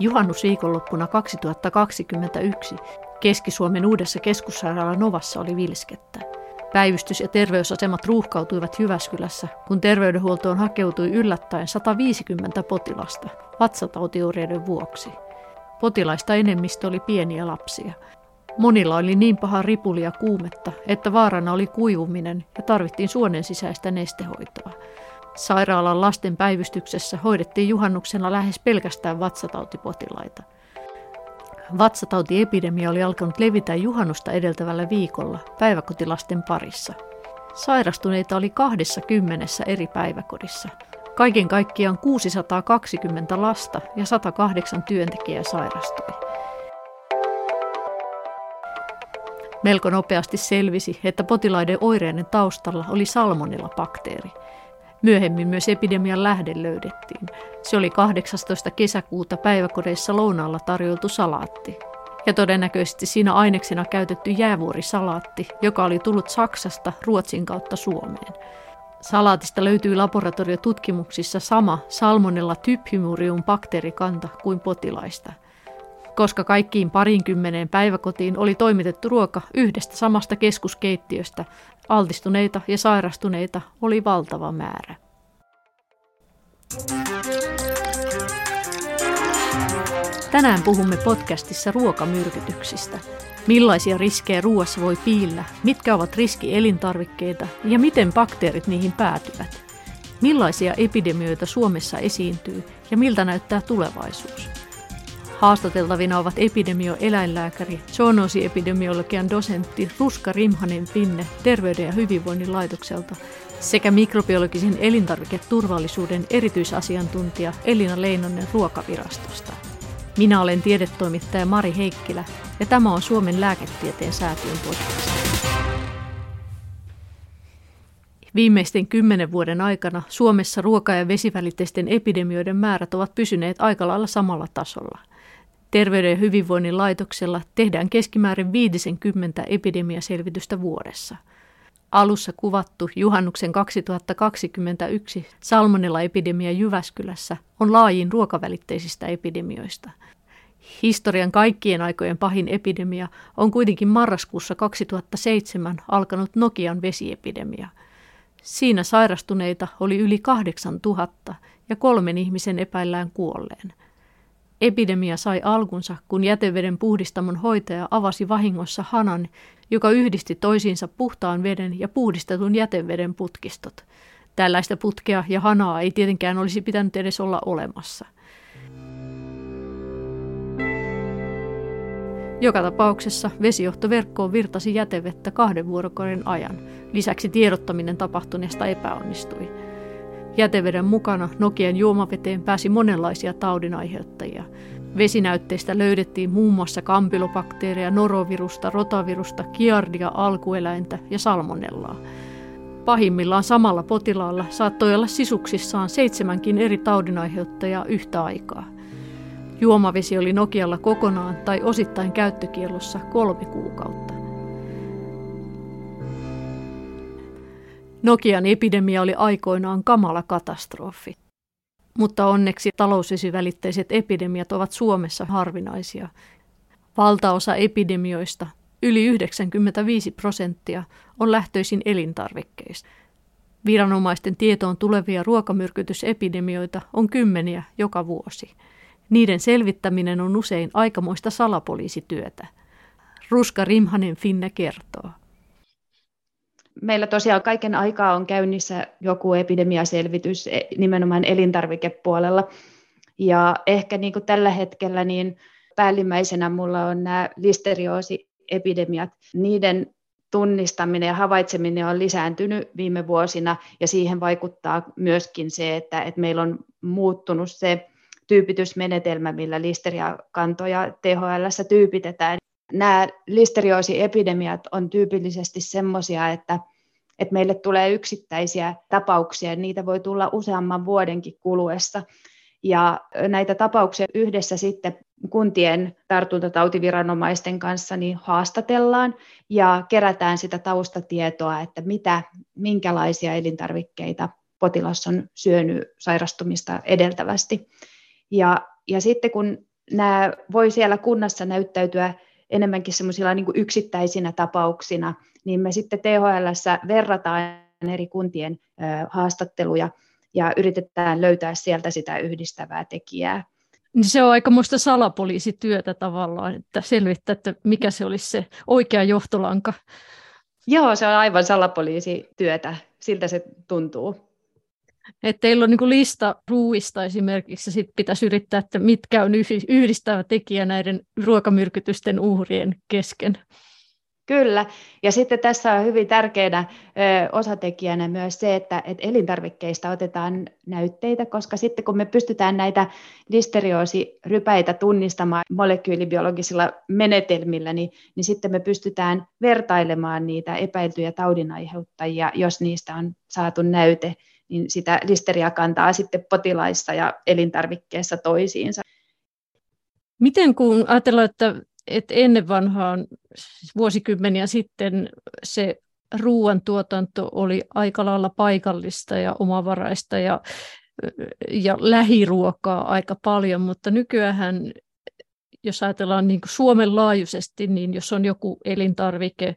Juhannusviikonloppuna 2021 Keski-Suomen uudessa keskussairaala Novassa oli vilskettä. Päivystys- ja terveysasemat ruuhkautuivat Jyväskylässä, kun terveydenhuoltoon hakeutui yllättäen 150 potilasta vatsatautioireiden vuoksi. Potilaista enemmistö oli pieniä lapsia. Monilla oli niin paha ripuli ja kuumetta, että vaarana oli kuivuminen ja tarvittiin suonen sisäistä nestehoitoa. Sairaalan lasten päivystyksessä hoidettiin juhannuksena lähes pelkästään vatsatautipotilaita. Vatsatautiepidemia oli alkanut levitä juhannusta edeltävällä viikolla päiväkotilasten parissa. Sairastuneita oli 20 eri päiväkodissa. Kaiken kaikkiaan 620 lasta ja 108 työntekijää sairastui. Melko nopeasti selvisi, että potilaiden oireiden taustalla oli salmonella-bakteeri – Myöhemmin myös epidemian lähde löydettiin. Se oli 18. kesäkuuta päiväkodeissa lounaalla tarjoltu salaatti. Ja todennäköisesti siinä aineksena käytetty jäävuorisalaatti, joka oli tullut Saksasta Ruotsin kautta Suomeen. Salaatista löytyi laboratoriotutkimuksissa sama Salmonella typhimurium bakteerikanta kuin potilaista. Koska kaikkiin parinkymmeneen päiväkotiin oli toimitettu ruoka yhdestä samasta keskuskeittiöstä, Altistuneita ja sairastuneita oli valtava määrä. Tänään puhumme podcastissa ruokamyrkytyksistä. Millaisia riskejä ruoassa voi piillä, mitkä ovat riskielintarvikkeita ja miten bakteerit niihin päätyvät. Millaisia epidemioita Suomessa esiintyy ja miltä näyttää tulevaisuus. Haastateltavina ovat epidemioeläinlääkäri, zoonoosiepidemiologian dosentti Ruska Rimhanen Finne Terveyden ja hyvinvoinnin laitokselta sekä mikrobiologisen elintarviketurvallisuuden erityisasiantuntija Elina Leinonen Ruokavirastosta. Minä olen tiedetoimittaja Mari Heikkilä ja tämä on Suomen lääketieteen säätiön podcast. Viimeisten kymmenen vuoden aikana Suomessa ruoka- ja vesivälitteisten epidemioiden määrät ovat pysyneet aika lailla samalla tasolla – Terveyden ja hyvinvoinnin laitoksella tehdään keskimäärin 50 epidemiaselvitystä vuodessa. Alussa kuvattu juhannuksen 2021 salmonella-epidemia Jyväskylässä on laajin ruokavälitteisistä epidemioista. Historian kaikkien aikojen pahin epidemia on kuitenkin marraskuussa 2007 alkanut Nokian vesiepidemia. Siinä sairastuneita oli yli 8000 ja kolmen ihmisen epäillään kuolleen – Epidemia sai alkunsa, kun jäteveden puhdistamon hoitaja avasi vahingossa hanan, joka yhdisti toisiinsa puhtaan veden ja puhdistetun jäteveden putkistot. Tällaista putkea ja hanaa ei tietenkään olisi pitänyt edes olla olemassa. Joka tapauksessa vesijohtoverkkoon virtasi jätevettä kahden vuorokauden ajan. Lisäksi tiedottaminen tapahtuneesta epäonnistui. Jäteveden mukana Nokian juomaveteen pääsi monenlaisia taudinaiheuttajia. Vesinäytteistä löydettiin muun muassa kampylobakteereja, norovirusta, rotavirusta, kiardia, alkueläintä ja salmonellaa. Pahimmillaan samalla potilaalla saattoi olla sisuksissaan seitsemänkin eri taudinaiheuttajaa yhtä aikaa. Juomavesi oli Nokialla kokonaan tai osittain käyttökiellossa kolme kuukautta. Nokian epidemia oli aikoinaan kamala katastrofi. Mutta onneksi talousvesivälitteiset epidemiat ovat Suomessa harvinaisia. Valtaosa epidemioista, yli 95 prosenttia, on lähtöisin elintarvikkeista. Viranomaisten tietoon tulevia ruokamyrkytysepidemioita on kymmeniä joka vuosi. Niiden selvittäminen on usein aikamoista salapoliisityötä. Ruska Rimhanen Finne kertoo meillä tosiaan kaiken aikaa on käynnissä joku epidemiaselvitys e, nimenomaan elintarvikepuolella. Ja ehkä niin kuin tällä hetkellä niin päällimmäisenä mulla on nämä listeriosiepidemiat. Niiden tunnistaminen ja havaitseminen on lisääntynyt viime vuosina ja siihen vaikuttaa myöskin se, että, että meillä on muuttunut se tyypitysmenetelmä, millä listeriakantoja THL tyypitetään nämä listeriosiepidemiat on tyypillisesti semmoisia, että, että meille tulee yksittäisiä tapauksia, niitä voi tulla useamman vuodenkin kuluessa. Ja näitä tapauksia yhdessä sitten kuntien tartuntatautiviranomaisten kanssa niin haastatellaan ja kerätään sitä taustatietoa, että mitä, minkälaisia elintarvikkeita potilas on syönyt sairastumista edeltävästi. Ja, ja sitten kun nämä voi siellä kunnassa näyttäytyä enemmänkin semmoisilla niin yksittäisinä tapauksina, niin me sitten THL verrataan eri kuntien haastatteluja ja yritetään löytää sieltä sitä yhdistävää tekijää. Niin se on aika muista salapoliisityötä tavallaan, että selvittää, että mikä se olisi se oikea johtolanka. Joo, se on aivan salapoliisityötä, siltä se tuntuu. Että teillä on niin lista ruuista esimerkiksi, ja sitten pitäisi yrittää, että mitkä on yhdistävä tekijä näiden ruokamyrkytysten uhrien kesken. Kyllä, ja sitten tässä on hyvin tärkeänä osatekijänä myös se, että, elintarvikkeista otetaan näytteitä, koska sitten kun me pystytään näitä listeriosirypäitä tunnistamaan molekyylibiologisilla menetelmillä, niin, niin sitten me pystytään vertailemaan niitä epäiltyjä taudinaiheuttajia, jos niistä on saatu näyte, niin sitä listeriä kantaa sitten potilaissa ja elintarvikkeissa toisiinsa. Miten kun ajatellaan, että että ennen vanhaan, siis vuosikymmeniä sitten, se ruoantuotanto oli aika lailla paikallista ja omavaraista ja, ja lähiruokaa aika paljon, mutta nykyään jos ajatellaan niin kuin Suomen laajuisesti, niin jos on joku elintarvike,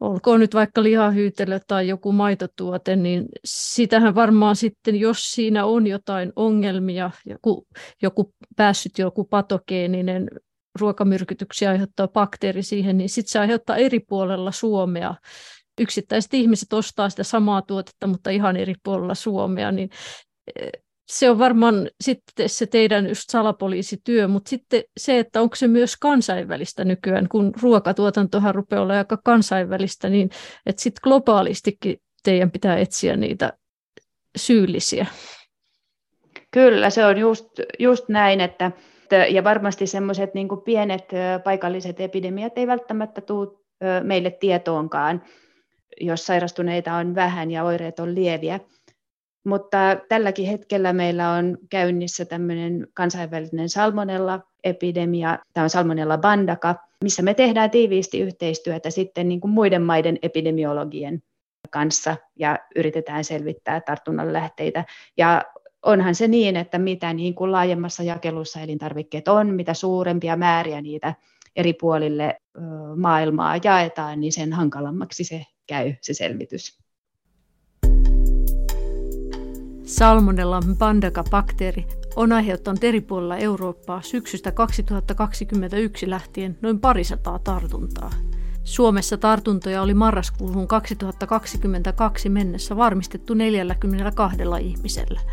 olkoon nyt vaikka lihahyytelö tai joku maitotuote, niin sitähän varmaan sitten, jos siinä on jotain ongelmia, joku, joku päässyt joku patogeeninen ruokamyrkytyksiä aiheuttava bakteeri siihen, niin sitten se aiheuttaa eri puolella Suomea. Yksittäiset ihmiset ostaa sitä samaa tuotetta, mutta ihan eri puolella Suomea, niin eh, se on varmaan sitten se teidän just salapoliisityö, mutta sitten se, että onko se myös kansainvälistä nykyään, kun ruokatuotantohan rupeaa olla aika kansainvälistä, niin että sitten globaalistikin teidän pitää etsiä niitä syyllisiä. Kyllä, se on just, just näin, että ja varmasti semmoiset niin pienet paikalliset epidemiat ei välttämättä tule meille tietoonkaan, jos sairastuneita on vähän ja oireet on lieviä. Mutta tälläkin hetkellä meillä on käynnissä tämmöinen kansainvälinen salmonella-epidemia, tämä on salmonella bandaka, missä me tehdään tiiviisti yhteistyötä sitten niin kuin muiden maiden epidemiologien kanssa ja yritetään selvittää tartunnan lähteitä. Ja onhan se niin, että mitä niin kuin laajemmassa jakelussa elintarvikkeet on, mitä suurempia määriä niitä eri puolille maailmaa jaetaan, niin sen hankalammaksi se käy se selvitys. Salmonella bandaka-bakteeri on aiheuttanut eri puolilla Eurooppaa syksystä 2021 lähtien noin parisataa tartuntaa. Suomessa tartuntoja oli marraskuuhun 2022 mennessä varmistettu 42 ihmisellä –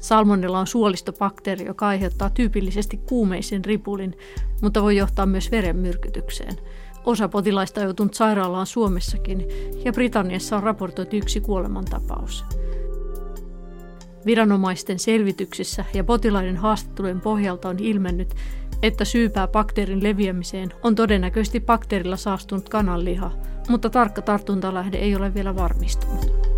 Salmonella on suolistobakteeri, joka aiheuttaa tyypillisesti kuumeisen ripulin, mutta voi johtaa myös verenmyrkytykseen. Osa potilaista on joutunut sairaalaan Suomessakin ja Britanniassa on raportoitu yksi kuolemantapaus. Viranomaisten selvityksissä ja potilaiden haastattelujen pohjalta on ilmennyt, että syypää bakteerin leviämiseen on todennäköisesti bakteerilla saastunut kananliha, mutta tarkka tartuntalähde ei ole vielä varmistunut.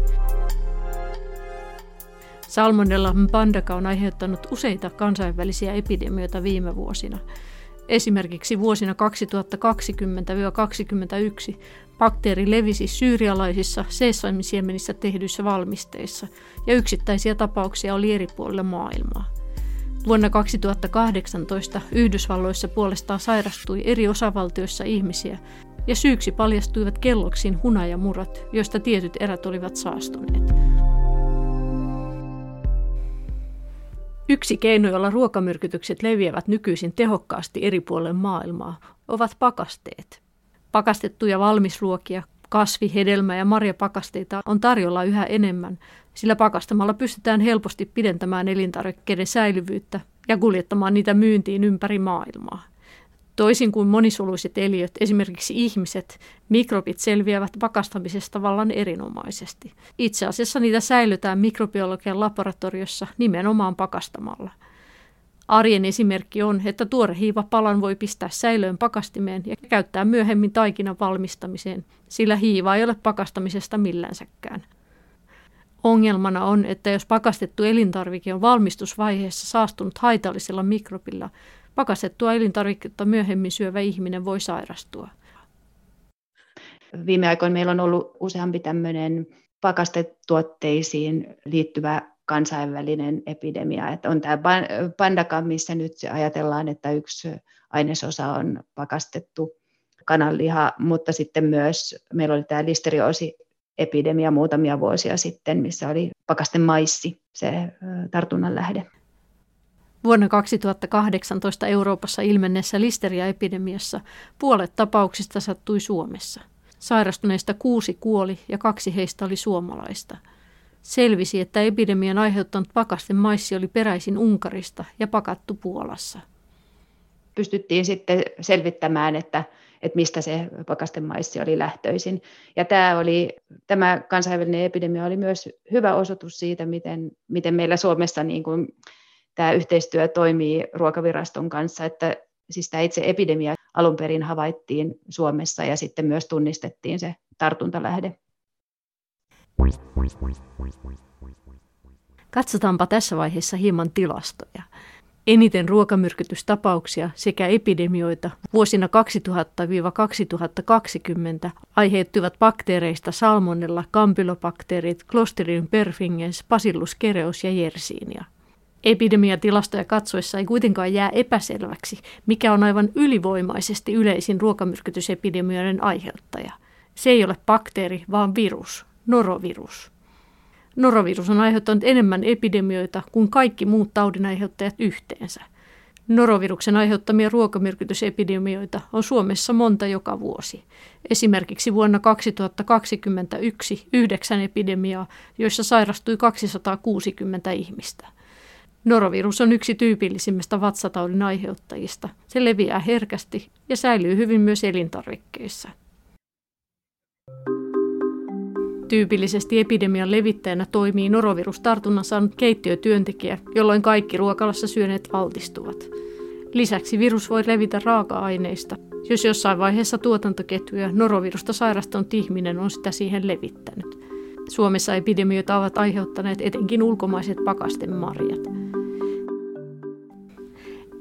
Salmonella pandaka on aiheuttanut useita kansainvälisiä epidemioita viime vuosina. Esimerkiksi vuosina 2020-2021 bakteeri levisi syyrialaisissa seesamisiemenissä tehdyissä valmisteissa ja yksittäisiä tapauksia oli eri puolilla maailmaa. Vuonna 2018 Yhdysvalloissa puolestaan sairastui eri osavaltioissa ihmisiä ja syyksi paljastuivat kelloksin hunajamurat, joista tietyt erät olivat saastuneet. Yksi keino, jolla ruokamyrkytykset leviävät nykyisin tehokkaasti eri puolille maailmaa, ovat pakasteet. Pakastettuja valmisruokia, kasvi-, hedelmä- ja marjapakasteita on tarjolla yhä enemmän, sillä pakastamalla pystytään helposti pidentämään elintarvikkeiden säilyvyyttä ja kuljettamaan niitä myyntiin ympäri maailmaa. Toisin kuin monisoluiset eliöt, esimerkiksi ihmiset, mikrobit selviävät pakastamisesta vallan erinomaisesti. Itse asiassa niitä säilytään mikrobiologian laboratoriossa nimenomaan pakastamalla. Arjen esimerkki on, että tuore hiivapalan voi pistää säilöön pakastimeen ja käyttää myöhemmin taikinan valmistamiseen, sillä hiiva ei ole pakastamisesta millänsäkään. Ongelmana on, että jos pakastettu elintarvike on valmistusvaiheessa saastunut haitallisella mikrobilla, Pakastettua elintarviketta myöhemmin syövä ihminen voi sairastua. Viime aikoina meillä on ollut useampi tämmöinen pakastetuotteisiin liittyvä kansainvälinen epidemia. Että on tämä pandakam, missä nyt ajatellaan, että yksi ainesosa on pakastettu kananliha, mutta sitten myös meillä oli tämä listerioosi epidemia muutamia vuosia sitten, missä oli pakasten maissi se tartunnan lähde. Vuonna 2018 Euroopassa ilmenneessä listeria-epidemiassa puolet tapauksista sattui Suomessa. Sairastuneista kuusi kuoli ja kaksi heistä oli suomalaista. Selvisi, että epidemian aiheuttanut pakasten maissi oli peräisin Unkarista ja pakattu Puolassa. Pystyttiin sitten selvittämään, että, että mistä se pakasten maissi oli lähtöisin. Ja tämä, oli, tämä kansainvälinen epidemia oli myös hyvä osoitus siitä, miten, miten meillä Suomessa niin kuin tämä yhteistyö toimii ruokaviraston kanssa, että siis tämä itse epidemia alun perin havaittiin Suomessa ja sitten myös tunnistettiin se tartuntalähde. Katsotaanpa tässä vaiheessa hieman tilastoja. Eniten ruokamyrkytystapauksia sekä epidemioita vuosina 2000-2020 aiheuttivat bakteereista salmonella, kampylobakteerit, Clostridium perfringens, Bacillus kereus ja Yersinia. Epidemiatilastoja katsoessa ei kuitenkaan jää epäselväksi, mikä on aivan ylivoimaisesti yleisin ruokamyrkytysepidemioiden aiheuttaja. Se ei ole bakteeri, vaan virus, norovirus. Norovirus on aiheuttanut enemmän epidemioita kuin kaikki muut taudinaiheuttajat yhteensä. Noroviruksen aiheuttamia ruokamyrkytysepidemioita on Suomessa monta joka vuosi. Esimerkiksi vuonna 2021 yhdeksän epidemiaa, joissa sairastui 260 ihmistä – Norovirus on yksi tyypillisimmistä vatsataudin aiheuttajista. Se leviää herkästi ja säilyy hyvin myös elintarvikkeissa. Tyypillisesti epidemian levittäjänä toimii norovirustartunnan saanut keittiötyöntekijä, jolloin kaikki ruokalassa syöneet altistuvat. Lisäksi virus voi levitä raaka-aineista, jos jossain vaiheessa tuotantoketjuja norovirusta sairastunut ihminen on sitä siihen levittänyt. Suomessa epidemioita ovat aiheuttaneet etenkin ulkomaiset pakasten marjat.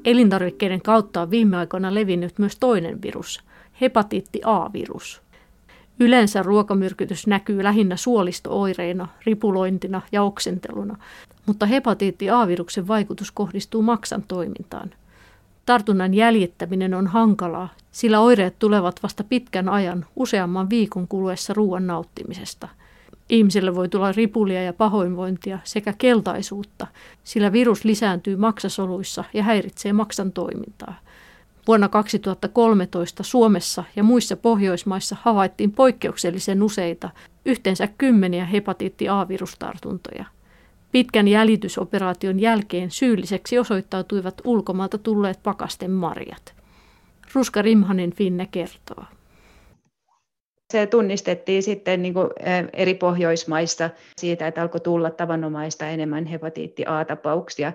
Elintarvikkeiden kautta on viime aikoina levinnyt myös toinen virus, hepatiitti A-virus. Yleensä ruokamyrkytys näkyy lähinnä suolistooireina, ripulointina ja oksenteluna, mutta hepatiitti A-viruksen vaikutus kohdistuu maksan toimintaan. Tartunnan jäljittäminen on hankalaa, sillä oireet tulevat vasta pitkän ajan useamman viikon kuluessa ruoan nauttimisesta – Ihmiselle voi tulla ripulia ja pahoinvointia sekä keltaisuutta, sillä virus lisääntyy maksasoluissa ja häiritsee maksan toimintaa. Vuonna 2013 Suomessa ja muissa Pohjoismaissa havaittiin poikkeuksellisen useita, yhteensä kymmeniä hepatiitti A-virustartuntoja. Pitkän jäljitysoperaation jälkeen syylliseksi osoittautuivat ulkomailta tulleet pakasten marjat. Ruska Rimhanen Finne kertoo se tunnistettiin sitten niin kuin eri Pohjoismaissa siitä, että alkoi tulla tavanomaista enemmän hepatiitti A-tapauksia.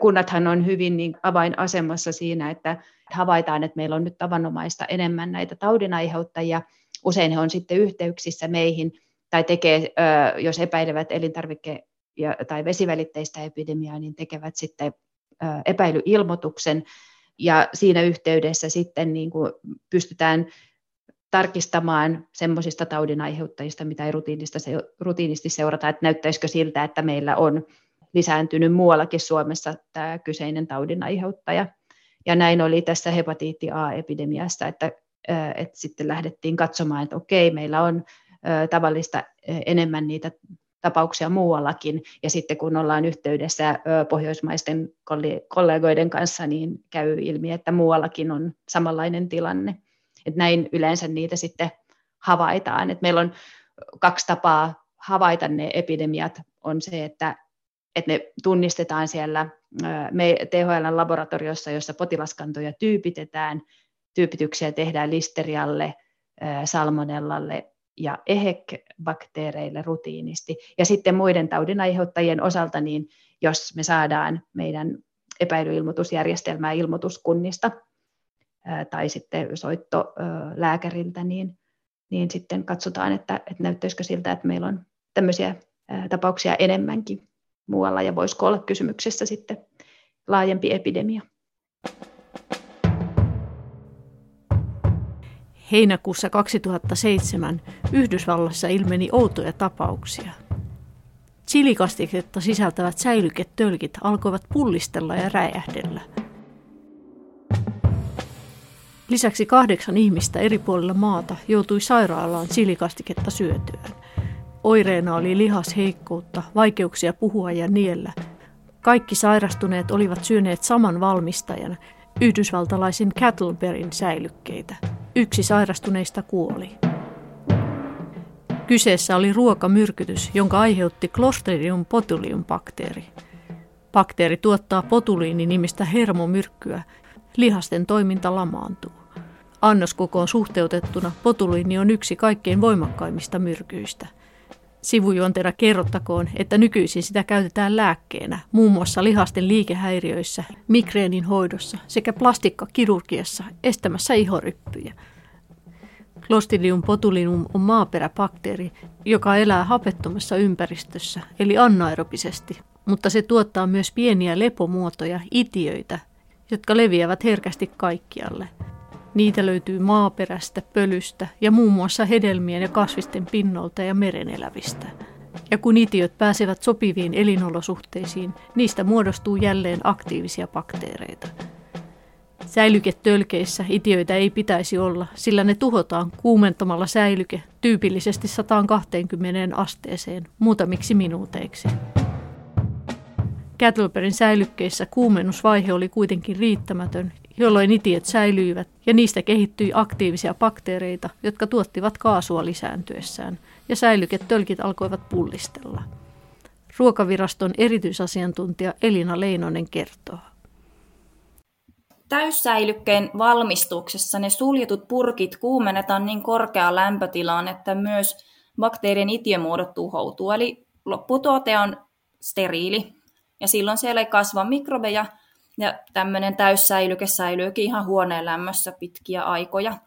Kunnathan on hyvin niin avainasemassa siinä, että havaitaan, että meillä on nyt tavanomaista enemmän näitä taudinaiheuttajia. Usein he on sitten yhteyksissä meihin tai tekee, jos epäilevät elintarvike- tai vesivälitteistä epidemiaa, niin tekevät sitten epäilyilmoituksen ja siinä yhteydessä sitten niin kuin pystytään tarkistamaan semmoisista taudin aiheuttajista, mitä ei rutiinisti seurata, että näyttäisikö siltä, että meillä on lisääntynyt muuallakin Suomessa tämä kyseinen taudin aiheuttaja. Ja näin oli tässä hepatiitti A-epidemiassa, että, että sitten lähdettiin katsomaan, että okei, meillä on tavallista enemmän niitä tapauksia muuallakin, ja sitten kun ollaan yhteydessä pohjoismaisten kollegoiden kanssa, niin käy ilmi, että muuallakin on samanlainen tilanne. Että näin yleensä niitä sitten havaitaan. Et meillä on kaksi tapaa havaita ne epidemiat. On se, että, että ne tunnistetaan siellä me THL-laboratoriossa, jossa potilaskantoja tyypitetään. Tyypityksiä tehdään listerialle, salmonellalle ja EHEC-bakteereille rutiinisti. Ja sitten muiden taudin aiheuttajien osalta, niin jos me saadaan meidän epäilyilmoitusjärjestelmää ilmoituskunnista – tai sitten soitto lääkäriltä, niin, niin sitten katsotaan, että, että näyttäisikö siltä, että meillä on tämmöisiä tapauksia enemmänkin muualla ja voisiko olla kysymyksessä sitten laajempi epidemia. Heinäkuussa 2007 Yhdysvallassa ilmeni outoja tapauksia. Chilikastiketta sisältävät säilyketölkit alkoivat pullistella ja räjähdellä. Lisäksi kahdeksan ihmistä eri puolilla maata joutui sairaalaan chilikastiketta syötyään. Oireena oli lihasheikkoutta, vaikeuksia puhua ja niellä. Kaikki sairastuneet olivat syöneet saman valmistajan, yhdysvaltalaisen Cattleberryn säilykkeitä. Yksi sairastuneista kuoli. Kyseessä oli ruokamyrkytys, jonka aiheutti Clostridium botulium bakteeri. Bakteeri tuottaa potuliini-nimistä hermomyrkkyä. Lihasten toiminta lamaantuu. Annoskokoon suhteutettuna potuliini on yksi kaikkein voimakkaimmista myrkyistä. Sivujuonteena kerrottakoon, että nykyisin sitä käytetään lääkkeenä, muun muassa lihasten liikehäiriöissä, migreenin hoidossa sekä plastikkakirurgiassa estämässä ihoryppyjä. Clostridium botulinum on maaperäbakteeri, joka elää hapettomassa ympäristössä, eli anaerobisesti, mutta se tuottaa myös pieniä lepomuotoja, itiöitä, jotka leviävät herkästi kaikkialle – Niitä löytyy maaperästä, pölystä ja muun muassa hedelmien ja kasvisten pinnolta ja merenelävistä. Ja kun itiöt pääsevät sopiviin elinolosuhteisiin, niistä muodostuu jälleen aktiivisia bakteereita. Säilyketölkeissä itiöitä ei pitäisi olla, sillä ne tuhotaan kuumentamalla säilyke tyypillisesti 120 asteeseen muutamiksi minuuteiksi. Cattleberryn säilykkeissä kuumennusvaihe oli kuitenkin riittämätön jolloin itiöt säilyivät ja niistä kehittyi aktiivisia bakteereita, jotka tuottivat kaasua lisääntyessään ja säilyketölkit alkoivat pullistella. Ruokaviraston erityisasiantuntija Elina Leinonen kertoo. Täyssäilykkeen valmistuksessa ne suljetut purkit kuumennetaan niin korkeaan lämpötilaan, että myös bakteerien itiemuodot tuhoutuu. Eli lopputuote on steriili ja silloin siellä ei kasva mikrobeja – ja tämmöinen täyssäilyke säilyykin ihan huoneen lämmössä pitkiä aikoja.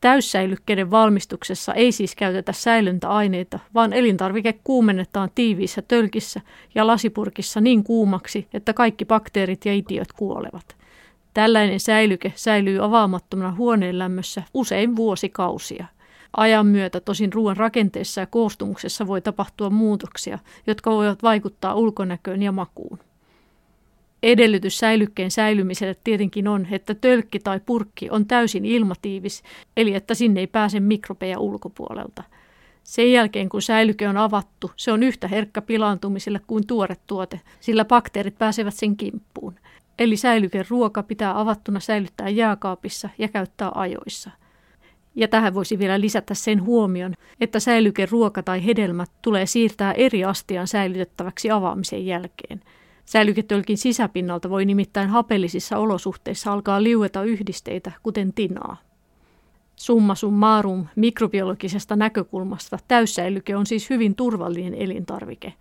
Täyssäilykkeiden valmistuksessa ei siis käytetä säilyntäaineita, vaan elintarvike kuumennetaan tiiviissä tölkissä ja lasipurkissa niin kuumaksi, että kaikki bakteerit ja itiöt kuolevat. Tällainen säilyke säilyy avaamattomana huoneen lämmössä usein vuosikausia. Ajan myötä tosin ruoan rakenteessa ja koostumuksessa voi tapahtua muutoksia, jotka voivat vaikuttaa ulkonäköön ja makuun. Edellytys säilykkeen säilymiselle tietenkin on, että tölkki tai purkki on täysin ilmatiivis, eli että sinne ei pääse mikrobeja ulkopuolelta. Sen jälkeen kun säilyke on avattu, se on yhtä herkkä pilaantumiselle kuin tuore tuote, sillä bakteerit pääsevät sen kimppuun. Eli säilyken ruoka pitää avattuna säilyttää jääkaapissa ja käyttää ajoissa. Ja tähän voisi vielä lisätä sen huomion, että säilyken ruoka tai hedelmät tulee siirtää eri astian säilytettäväksi avaamisen jälkeen – Säilyketölkin sisäpinnalta voi nimittäin hapellisissa olosuhteissa alkaa liueta yhdisteitä, kuten tinaa. Summa summarum mikrobiologisesta näkökulmasta täyssäilyke on siis hyvin turvallinen elintarvike,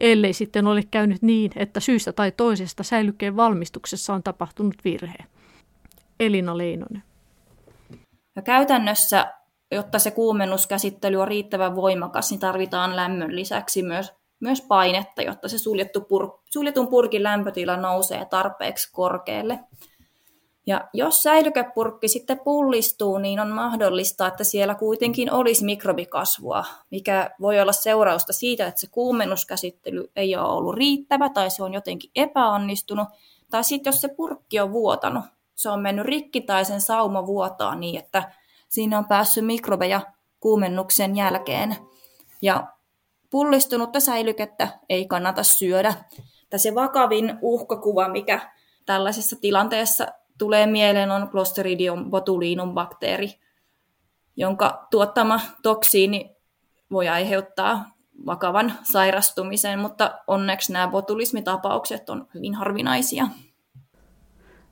ellei sitten ole käynyt niin, että syystä tai toisesta säilykkeen valmistuksessa on tapahtunut virhe. Elina Leinonen. Ja käytännössä, jotta se kuumennuskäsittely on riittävän voimakas, niin tarvitaan lämmön lisäksi myös myös painetta, jotta se suljettu pur, suljetun purkin lämpötila nousee tarpeeksi korkealle. Ja jos säilykepurkki sitten pullistuu, niin on mahdollista, että siellä kuitenkin olisi mikrobikasvua, mikä voi olla seurausta siitä, että se kuumennuskäsittely ei ole ollut riittävä tai se on jotenkin epäonnistunut. Tai sitten jos se purkki on vuotanut, se on mennyt rikki tai sen sauma vuotaa niin, että siinä on päässyt mikrobeja kuumennuksen jälkeen. Ja Pullistunutta säilykettä ei kannata syödä. Se vakavin uhkakuva, mikä tällaisessa tilanteessa tulee mieleen, on Clostridium botulinum bakteeri, jonka tuottama toksiini voi aiheuttaa vakavan sairastumisen, mutta onneksi nämä botulismitapaukset on hyvin harvinaisia.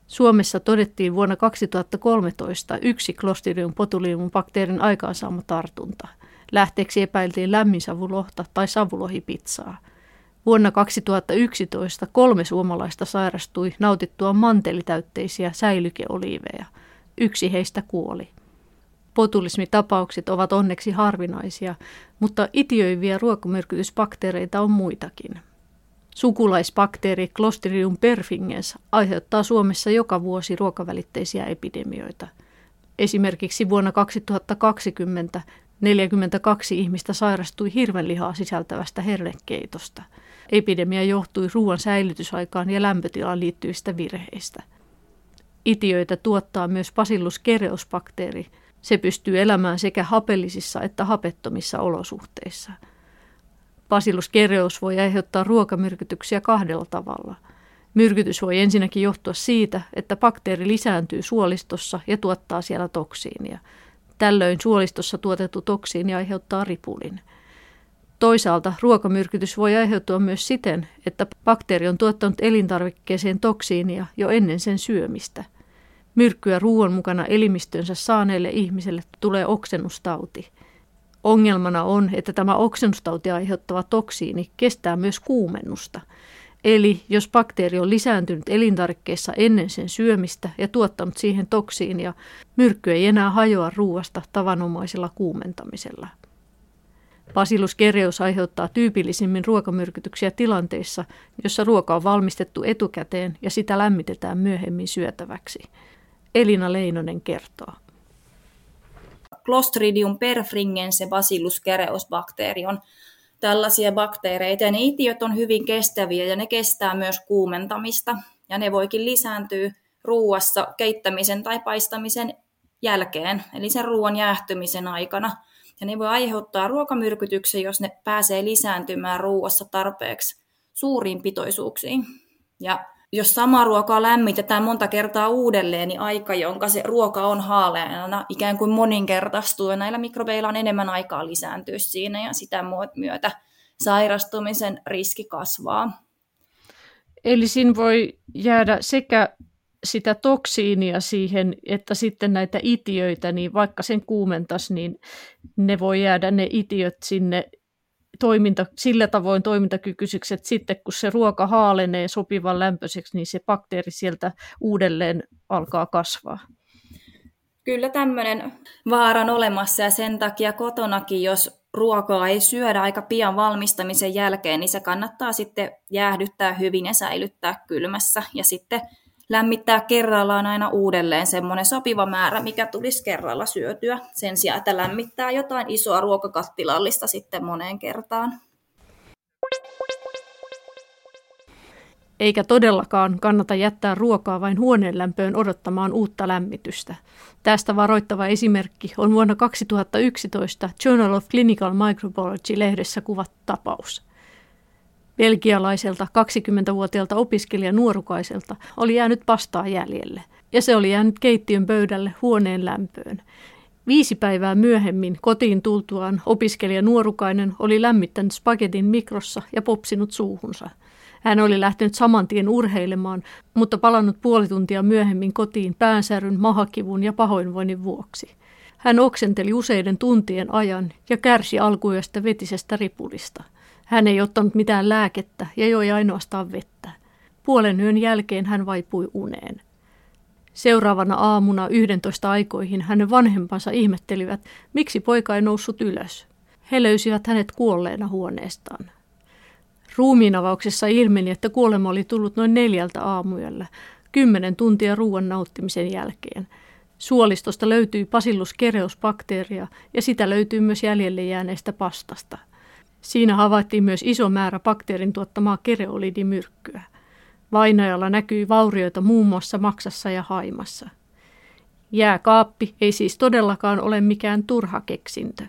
Suomessa todettiin vuonna 2013 yksi Clostridium botulinum bakteerin aikaansaama tartunta – Lähteeksi epäiltiin lämminsavulohta tai savulohipizzaa. Vuonna 2011 kolme suomalaista sairastui nautittua mantelitäytteisiä säilykeoliiveja. Yksi heistä kuoli. Potulismitapaukset ovat onneksi harvinaisia, mutta itiöiviä ruokamyrkytysbakteereita on muitakin. Sukulaisbakteeri Clostridium perfingens aiheuttaa Suomessa joka vuosi ruokavälitteisiä epidemioita – Esimerkiksi vuonna 2020 42 ihmistä sairastui hirvenlihaa sisältävästä hernekeitosta. Epidemia johtui ruoan säilytysaikaan ja lämpötilaan liittyvistä virheistä. Itiöitä tuottaa myös Bacillus kereusbakteeri. Se pystyy elämään sekä hapellisissa että hapettomissa olosuhteissa. Bacillus kereus voi aiheuttaa ruokamyrkytyksiä kahdella tavalla. Myrkytys voi ensinnäkin johtua siitä, että bakteeri lisääntyy suolistossa ja tuottaa siellä toksiinia. Tällöin suolistossa tuotettu toksiini aiheuttaa ripulin. Toisaalta ruokamyrkytys voi aiheutua myös siten, että bakteeri on tuottanut elintarvikkeeseen toksiinia jo ennen sen syömistä. Myrkkyä ruoan mukana elimistönsä saaneelle ihmiselle tulee oksennustauti. Ongelmana on, että tämä oksennustauti aiheuttava toksiini kestää myös kuumennusta. Eli jos bakteeri on lisääntynyt elintarvikkeessa ennen sen syömistä ja tuottanut siihen toksiinia, myrkky ei enää hajoa ruuasta tavanomaisella kuumentamisella. Bacillus kereus aiheuttaa tyypillisimmin ruokamyrkytyksiä tilanteissa, jossa ruoka on valmistettu etukäteen ja sitä lämmitetään myöhemmin syötäväksi. Elina Leinonen kertoo. Clostridium perfringens Bacillus kereus bakteeri on tällaisia bakteereita ja ne itiöt on hyvin kestäviä ja ne kestää myös kuumentamista ja ne voikin lisääntyä ruuassa keittämisen tai paistamisen jälkeen, eli sen ruoan jäähtymisen aikana – ja ne voi aiheuttaa ruokamyrkytyksen, jos ne pääsee lisääntymään ruoassa tarpeeksi suuriin pitoisuuksiin. Ja jos sama ruokaa lämmitetään monta kertaa uudelleen, niin aika, jonka se ruoka on haaleana, ikään kuin moninkertaistuu, ja näillä mikrobeilla on enemmän aikaa lisääntyä siinä, ja sitä myötä sairastumisen riski kasvaa. Eli siinä voi jäädä sekä sitä toksiinia siihen, että sitten näitä itiöitä, niin vaikka sen kuumentaisi, niin ne voi jäädä ne itiöt sinne toiminta, sillä tavoin toimintakykyisiksi, että sitten kun se ruoka haalenee sopivan lämpöiseksi, niin se bakteeri sieltä uudelleen alkaa kasvaa. Kyllä tämmöinen vaara on olemassa ja sen takia kotonakin, jos ruokaa ei syödä aika pian valmistamisen jälkeen, niin se kannattaa sitten jäähdyttää hyvin ja säilyttää kylmässä. Ja sitten lämmittää kerrallaan aina uudelleen semmoinen sopiva määrä, mikä tulisi kerralla syötyä, sen sijaan, että lämmittää jotain isoa ruokakattilallista sitten moneen kertaan. Eikä todellakaan kannata jättää ruokaa vain huoneen lämpöön odottamaan uutta lämmitystä. Tästä varoittava esimerkki on vuonna 2011 Journal of Clinical Microbiology-lehdessä kuvattu tapaus. Belgialaiselta 20-vuotiaalta opiskelija nuorukaiselta oli jäänyt pastaa jäljelle, ja se oli jäänyt keittiön pöydälle huoneen lämpöön. Viisi päivää myöhemmin kotiin tultuaan opiskelija nuorukainen oli lämmittänyt spagetin mikrossa ja popsinut suuhunsa. Hän oli lähtenyt saman tien urheilemaan, mutta palannut puoli tuntia myöhemmin kotiin päänsäryn, mahakivun ja pahoinvoinnin vuoksi. Hän oksenteli useiden tuntien ajan ja kärsi alkuyöstä vetisestä ripulista – hän ei ottanut mitään lääkettä ja joi ainoastaan vettä. Puolen yön jälkeen hän vaipui uneen. Seuraavana aamuna 11 aikoihin hänen vanhempansa ihmettelivät, miksi poika ei noussut ylös. He löysivät hänet kuolleena huoneestaan. Ruumiinavauksessa ilmeni, että kuolema oli tullut noin neljältä aamuyöllä, kymmenen tuntia ruoan nauttimisen jälkeen. Suolistosta löytyi Bacillus kereusbakteeria ja sitä löytyy myös jäljelle jääneestä pastasta. Siinä havaittiin myös iso määrä bakteerin tuottamaa kereolidimyrkkyä. Vainajalla näkyi vaurioita muun muassa maksassa ja haimassa. Jääkaappi ei siis todellakaan ole mikään turha keksintö.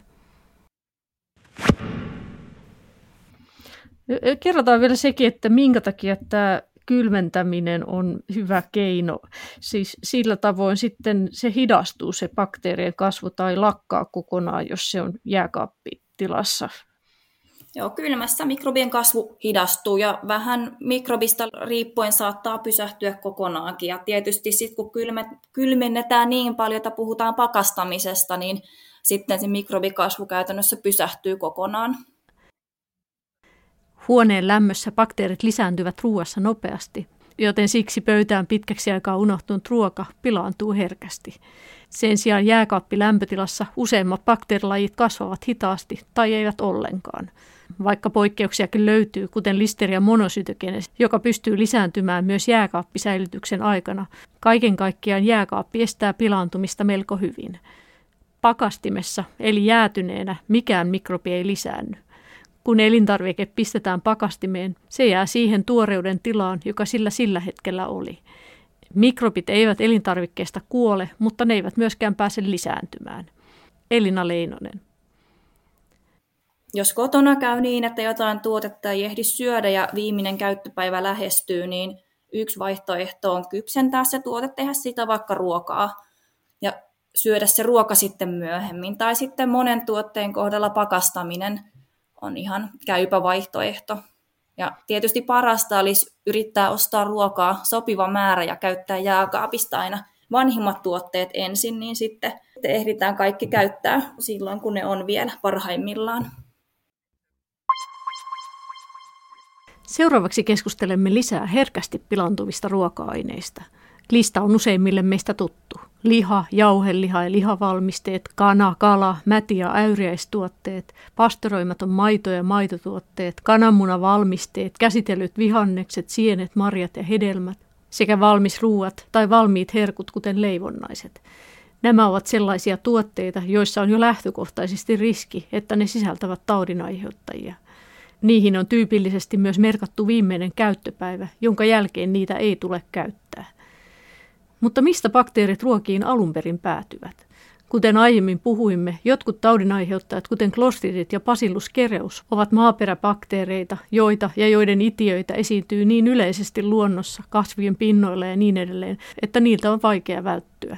Kerrotaan vielä sekin, että minkä takia tämä kylmentäminen on hyvä keino. Siis sillä tavoin sitten se hidastuu se bakteerien kasvu tai lakkaa kokonaan, jos se on jääkaappitilassa Joo, kylmässä mikrobien kasvu hidastuu ja vähän mikrobista riippuen saattaa pysähtyä kokonaankin. Ja tietysti sitten kun kylmennetään niin paljon, että puhutaan pakastamisesta, niin sitten se mikrobikasvu käytännössä pysähtyy kokonaan. Huoneen lämmössä bakteerit lisääntyvät ruoassa nopeasti, joten siksi pöytään pitkäksi aikaa unohtunut ruoka pilaantuu herkästi. Sen sijaan jääkaappi lämpötilassa useimmat bakteerilajit kasvavat hitaasti tai eivät ollenkaan – vaikka poikkeuksiakin löytyy, kuten listeria monosytogenes, joka pystyy lisääntymään myös jääkaappisäilytyksen aikana. Kaiken kaikkiaan jääkaappi estää pilaantumista melko hyvin. Pakastimessa, eli jäätyneenä, mikään mikrobi ei lisäänny. Kun elintarvike pistetään pakastimeen, se jää siihen tuoreuden tilaan, joka sillä sillä hetkellä oli. Mikrobit eivät elintarvikkeesta kuole, mutta ne eivät myöskään pääse lisääntymään. Elina Leinonen. Jos kotona käy niin, että jotain tuotetta ei ehdi syödä ja viimeinen käyttöpäivä lähestyy, niin yksi vaihtoehto on kypsentää se tuote, tehdä sitä vaikka ruokaa ja syödä se ruoka sitten myöhemmin. Tai sitten monen tuotteen kohdalla pakastaminen on ihan käypä vaihtoehto. Ja tietysti parasta olisi yrittää ostaa ruokaa sopiva määrä ja käyttää jääkaapista aina vanhimmat tuotteet ensin, niin sitten ehditään kaikki käyttää silloin, kun ne on vielä parhaimmillaan. Seuraavaksi keskustelemme lisää herkästi pilantuvista ruoka-aineista. Lista on useimmille meistä tuttu. Liha, jauheliha ja lihavalmisteet, kana, kala, mäti- ja äyriäistuotteet, pastoroimaton maito ja maitotuotteet, kananmunavalmisteet, käsitellyt vihannekset, sienet, marjat ja hedelmät sekä valmisruuat tai valmiit herkut, kuten leivonnaiset. Nämä ovat sellaisia tuotteita, joissa on jo lähtökohtaisesti riski, että ne sisältävät taudinaiheuttajia – Niihin on tyypillisesti myös merkattu viimeinen käyttöpäivä, jonka jälkeen niitä ei tule käyttää. Mutta mistä bakteerit ruokiin alun perin päätyvät? Kuten aiemmin puhuimme, jotkut taudinaiheuttajat, kuten klostridit ja Bacillus kereus, ovat maaperäbakteereita, joita ja joiden itiöitä esiintyy niin yleisesti luonnossa, kasvien pinnoilla ja niin edelleen, että niiltä on vaikea välttyä.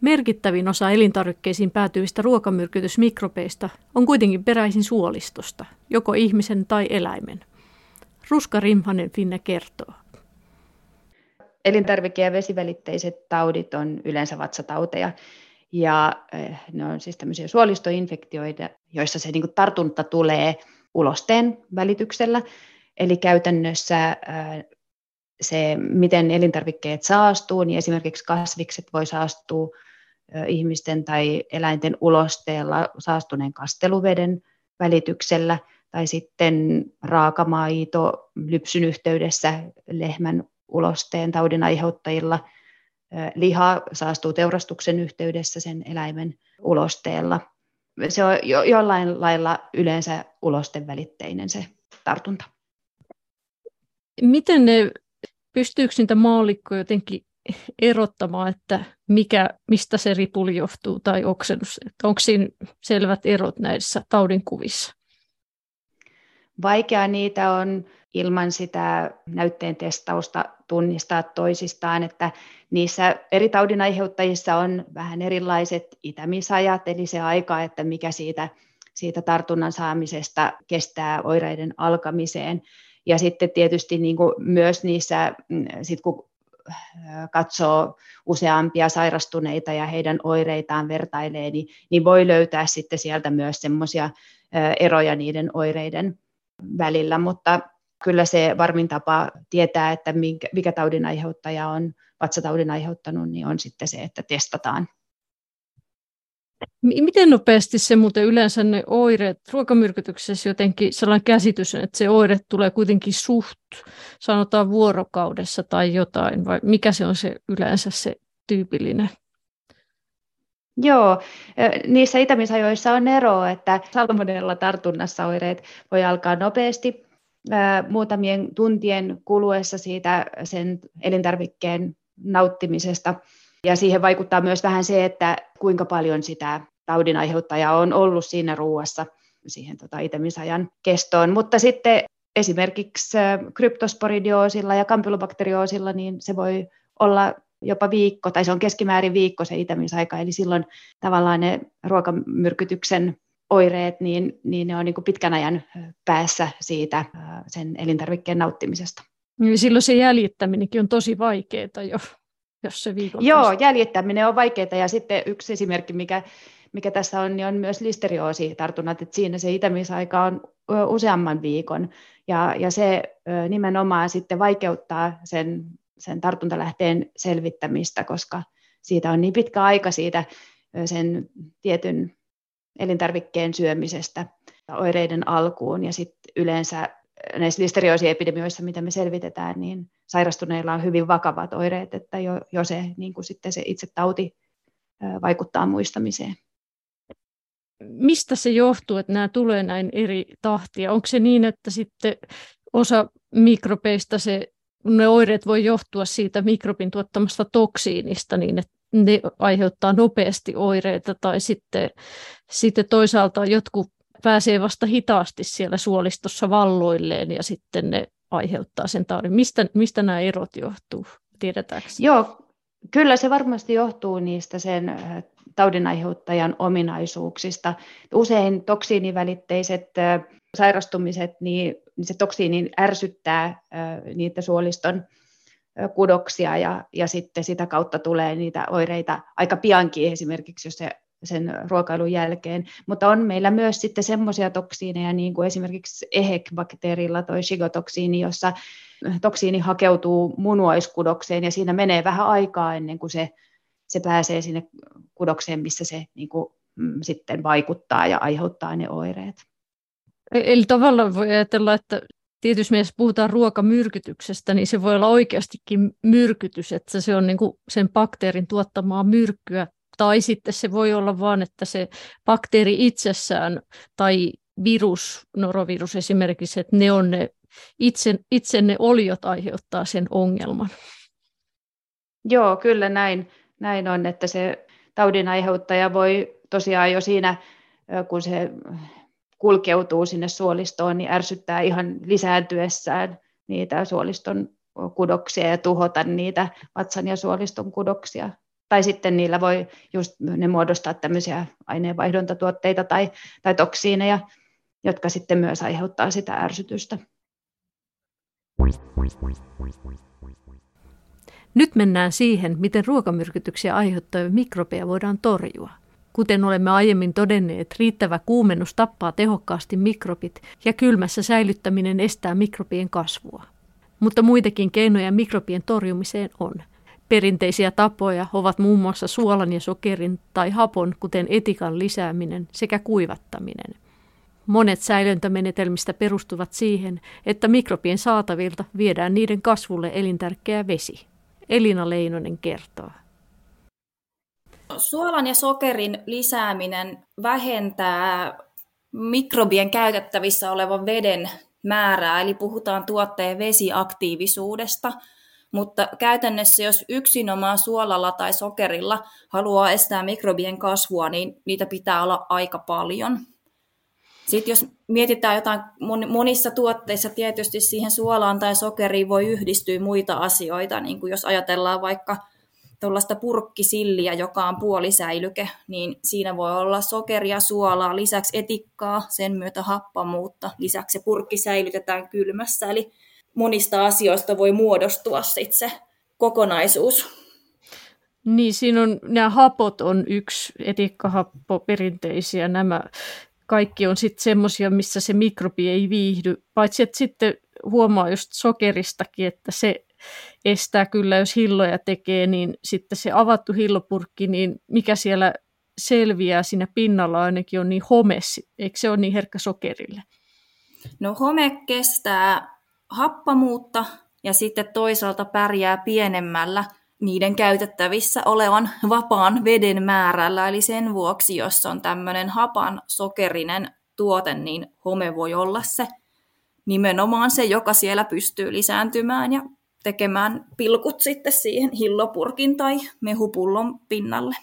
Merkittävin osa elintarvikkeisiin päätyvistä ruokamyrkytysmikrobeista on kuitenkin peräisin suolistosta, joko ihmisen tai eläimen. Ruska Rimhanen Finne kertoo. Elintarvike- ja vesivälitteiset taudit on yleensä vatsatauteja. Ja eh, ne on siis tämmöisiä suolistoinfektioita, joissa se niin tartunta tulee ulosteen välityksellä. Eli käytännössä eh, se, miten elintarvikkeet saastuu, niin esimerkiksi kasvikset voi saastua ihmisten tai eläinten ulosteella saastuneen kasteluveden välityksellä tai sitten raakamaito lypsyn yhteydessä lehmän ulosteen taudin aiheuttajilla. Liha saastuu teurastuksen yhteydessä sen eläimen ulosteella. Se on jo, jollain lailla yleensä ulosten välitteinen se tartunta. Miten ne, pystyykö niitä maallikkoja jotenkin erottamaan, että mikä, mistä se ripuli johtuu tai oksennus. Että onko siinä selvät erot näissä taudinkuvissa? Vaikea niitä on ilman sitä näytteen testausta tunnistaa toisistaan, että niissä eri taudin aiheuttajissa on vähän erilaiset itämisajat, eli se aika, että mikä siitä, siitä tartunnan saamisesta kestää oireiden alkamiseen. Ja sitten tietysti niin kuin myös niissä, mm, sit kun katsoo useampia sairastuneita ja heidän oireitaan vertailee, niin, niin voi löytää sitten sieltä myös semmoisia eroja niiden oireiden välillä, mutta kyllä se varmin tapa tietää, että mikä taudin aiheuttaja on vatsataudin aiheuttanut, niin on sitten se, että testataan Miten nopeasti se muuten yleensä ne oireet, ruokamyrkytyksessä jotenkin sellainen käsitys, että se oire tulee kuitenkin suht, sanotaan vuorokaudessa tai jotain, vai mikä se on se yleensä se tyypillinen? Joo, niissä itämisajoissa on ero, että salmonella tartunnassa oireet voi alkaa nopeasti muutamien tuntien kuluessa siitä sen elintarvikkeen nauttimisesta – ja siihen vaikuttaa myös vähän se, että kuinka paljon sitä taudin aiheuttajaa on ollut siinä ruuassa siihen tota, itemisajan kestoon. Mutta sitten esimerkiksi kryptosporidiosilla ja kampylobakterioosilla, niin se voi olla jopa viikko, tai se on keskimäärin viikko se itämisaika, eli silloin tavallaan ne ruokamyrkytyksen oireet, niin, niin ne on niin pitkän ajan päässä siitä sen elintarvikkeen nauttimisesta. Niin silloin se jäljittäminenkin on tosi vaikeaa jo jos se viikon Joo, jäljittäminen on vaikeaa ja sitten yksi esimerkki, mikä, mikä tässä on, niin on myös listerioosi-tartunnat, että siinä se itämisaika on useamman viikon. Ja, ja se nimenomaan sitten vaikeuttaa sen, sen tartuntalähteen selvittämistä, koska siitä on niin pitkä aika siitä sen tietyn elintarvikkeen syömisestä oireiden alkuun. Ja sitten yleensä näissä listeriosiepidemioissa, mitä me selvitetään, niin sairastuneilla on hyvin vakavat oireet, että jo, jo se, niin kuin sitten se itse tauti vaikuttaa muistamiseen. Mistä se johtuu, että nämä tulee näin eri tahtia? Onko se niin, että sitten osa mikrobeista se, ne oireet voi johtua siitä mikrobin tuottamasta toksiinista niin, että ne aiheuttaa nopeasti oireita tai sitten, sitten toisaalta jotkut pääsee vasta hitaasti siellä suolistossa valloilleen ja sitten ne aiheuttaa sen taudin. Mistä, mistä nämä erot johtuu, tiedetäänkö? Joo, kyllä se varmasti johtuu niistä sen taudin aiheuttajan ominaisuuksista. Usein toksiinivälitteiset sairastumiset, niin, se toksiini ärsyttää niitä suoliston kudoksia ja, ja sitten sitä kautta tulee niitä oireita aika piankin esimerkiksi, jos se sen ruokailun jälkeen, mutta on meillä myös sitten semmoisia toksiineja, niin kuin esimerkiksi EHEC-bakteerilla toi shigotoksiini, jossa toksiini hakeutuu munuaiskudokseen ja siinä menee vähän aikaa ennen kuin se, se pääsee sinne kudokseen, missä se niin kuin, mm, sitten vaikuttaa ja aiheuttaa ne oireet. E-, eli tavallaan voi ajatella, että tietysti mielessä puhutaan ruokamyrkytyksestä, niin se voi olla oikeastikin myrkytys, että se on niin kuin sen bakteerin tuottamaa myrkkyä tai sitten se voi olla vain, että se bakteeri itsessään tai virus, norovirus esimerkiksi, että ne on ne, itse, itse ne oliot aiheuttaa sen ongelman. Joo, kyllä näin, näin on, että se taudin aiheuttaja voi tosiaan jo siinä, kun se kulkeutuu sinne suolistoon, niin ärsyttää ihan lisääntyessään niitä suoliston kudoksia ja tuhota niitä vatsan ja suoliston kudoksia tai sitten niillä voi just ne muodostaa tämmöisiä aineenvaihdontatuotteita tai, tai toksiineja, jotka sitten myös aiheuttaa sitä ärsytystä. Nyt mennään siihen, miten ruokamyrkytyksiä aiheuttavia mikrobeja voidaan torjua. Kuten olemme aiemmin todenneet, riittävä kuumennus tappaa tehokkaasti mikrobit ja kylmässä säilyttäminen estää mikrobien kasvua. Mutta muitakin keinoja mikrobien torjumiseen on – Perinteisiä tapoja ovat muun muassa suolan ja sokerin tai hapon, kuten etikan lisääminen sekä kuivattaminen. Monet säilöntämenetelmistä perustuvat siihen, että mikrobien saatavilta viedään niiden kasvulle elintärkeä vesi. Elina Leinonen kertoo. Suolan ja sokerin lisääminen vähentää mikrobien käytettävissä olevan veden määrää, eli puhutaan tuotteen vesiaktiivisuudesta – mutta käytännössä jos yksinomaan suolalla tai sokerilla haluaa estää mikrobien kasvua, niin niitä pitää olla aika paljon. Sitten jos mietitään jotain, monissa tuotteissa tietysti siihen suolaan tai sokeriin voi yhdistyä muita asioita, niin kuin jos ajatellaan vaikka tuollaista purkkisilliä, joka on puolisäilyke, niin siinä voi olla sokeria, suolaa, lisäksi etikkaa, sen myötä happamuutta, lisäksi se purkki säilytetään kylmässä, eli monista asioista voi muodostua sit se kokonaisuus. Niin, siinä on, nämä hapot on yksi etikkahappo perinteisiä, nämä kaikki on sitten semmoisia, missä se mikrobi ei viihdy, paitsi että sitten huomaa just sokeristakin, että se estää kyllä, jos hilloja tekee, niin sitten se avattu hillopurkki, niin mikä siellä selviää siinä pinnalla ainakin on niin home, eikö se ole niin herkkä sokerille? No home kestää happamuutta ja sitten toisaalta pärjää pienemmällä niiden käytettävissä olevan vapaan veden määrällä. Eli sen vuoksi, jos on tämmöinen hapan sokerinen tuote, niin home voi olla se nimenomaan se, joka siellä pystyy lisääntymään ja tekemään pilkut sitten siihen hillopurkin tai mehupullon pinnalle.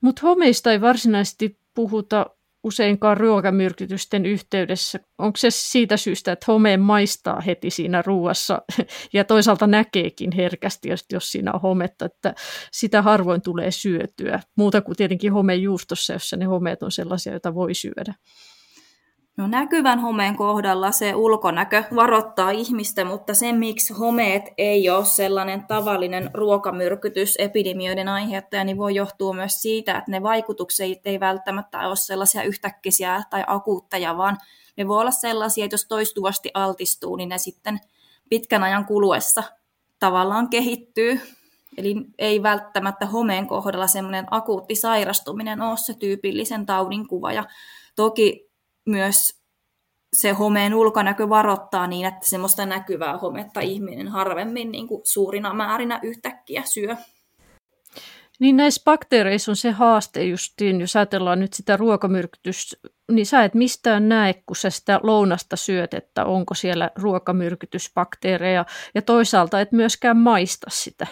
Mutta homeista ei varsinaisesti puhuta useinkaan ruokamyrkytysten yhteydessä. Onko se siitä syystä, että homeen maistaa heti siinä ruuassa ja toisaalta näkeekin herkästi, jos siinä on hometta, että sitä harvoin tulee syötyä. Muuta kuin tietenkin homejuustossa, jossa ne homeet on sellaisia, joita voi syödä. No näkyvän homeen kohdalla se ulkonäkö varoittaa ihmistä, mutta se miksi homeet ei ole sellainen tavallinen ruokamyrkytys epidemioiden aiheuttaja, niin voi johtua myös siitä, että ne vaikutukset ei välttämättä ole sellaisia yhtäkkisiä tai akuutteja, vaan ne voi olla sellaisia, että jos toistuvasti altistuu, niin ne sitten pitkän ajan kuluessa tavallaan kehittyy. Eli ei välttämättä homeen kohdalla semmoinen akuutti sairastuminen ole se tyypillisen taudin kuva. Ja toki myös se homeen ulkonäkö varoittaa niin, että semmoista näkyvää hometta ihminen harvemmin niin kuin suurina määrinä yhtäkkiä syö. Niin näissä bakteereissa on se haaste justiin, jos ajatellaan nyt sitä ruokamyrkytystä, niin sä et mistään näe, kun sä sitä lounasta syöt, että onko siellä ruokamyrkytysbakteereja, ja toisaalta et myöskään maista sitä.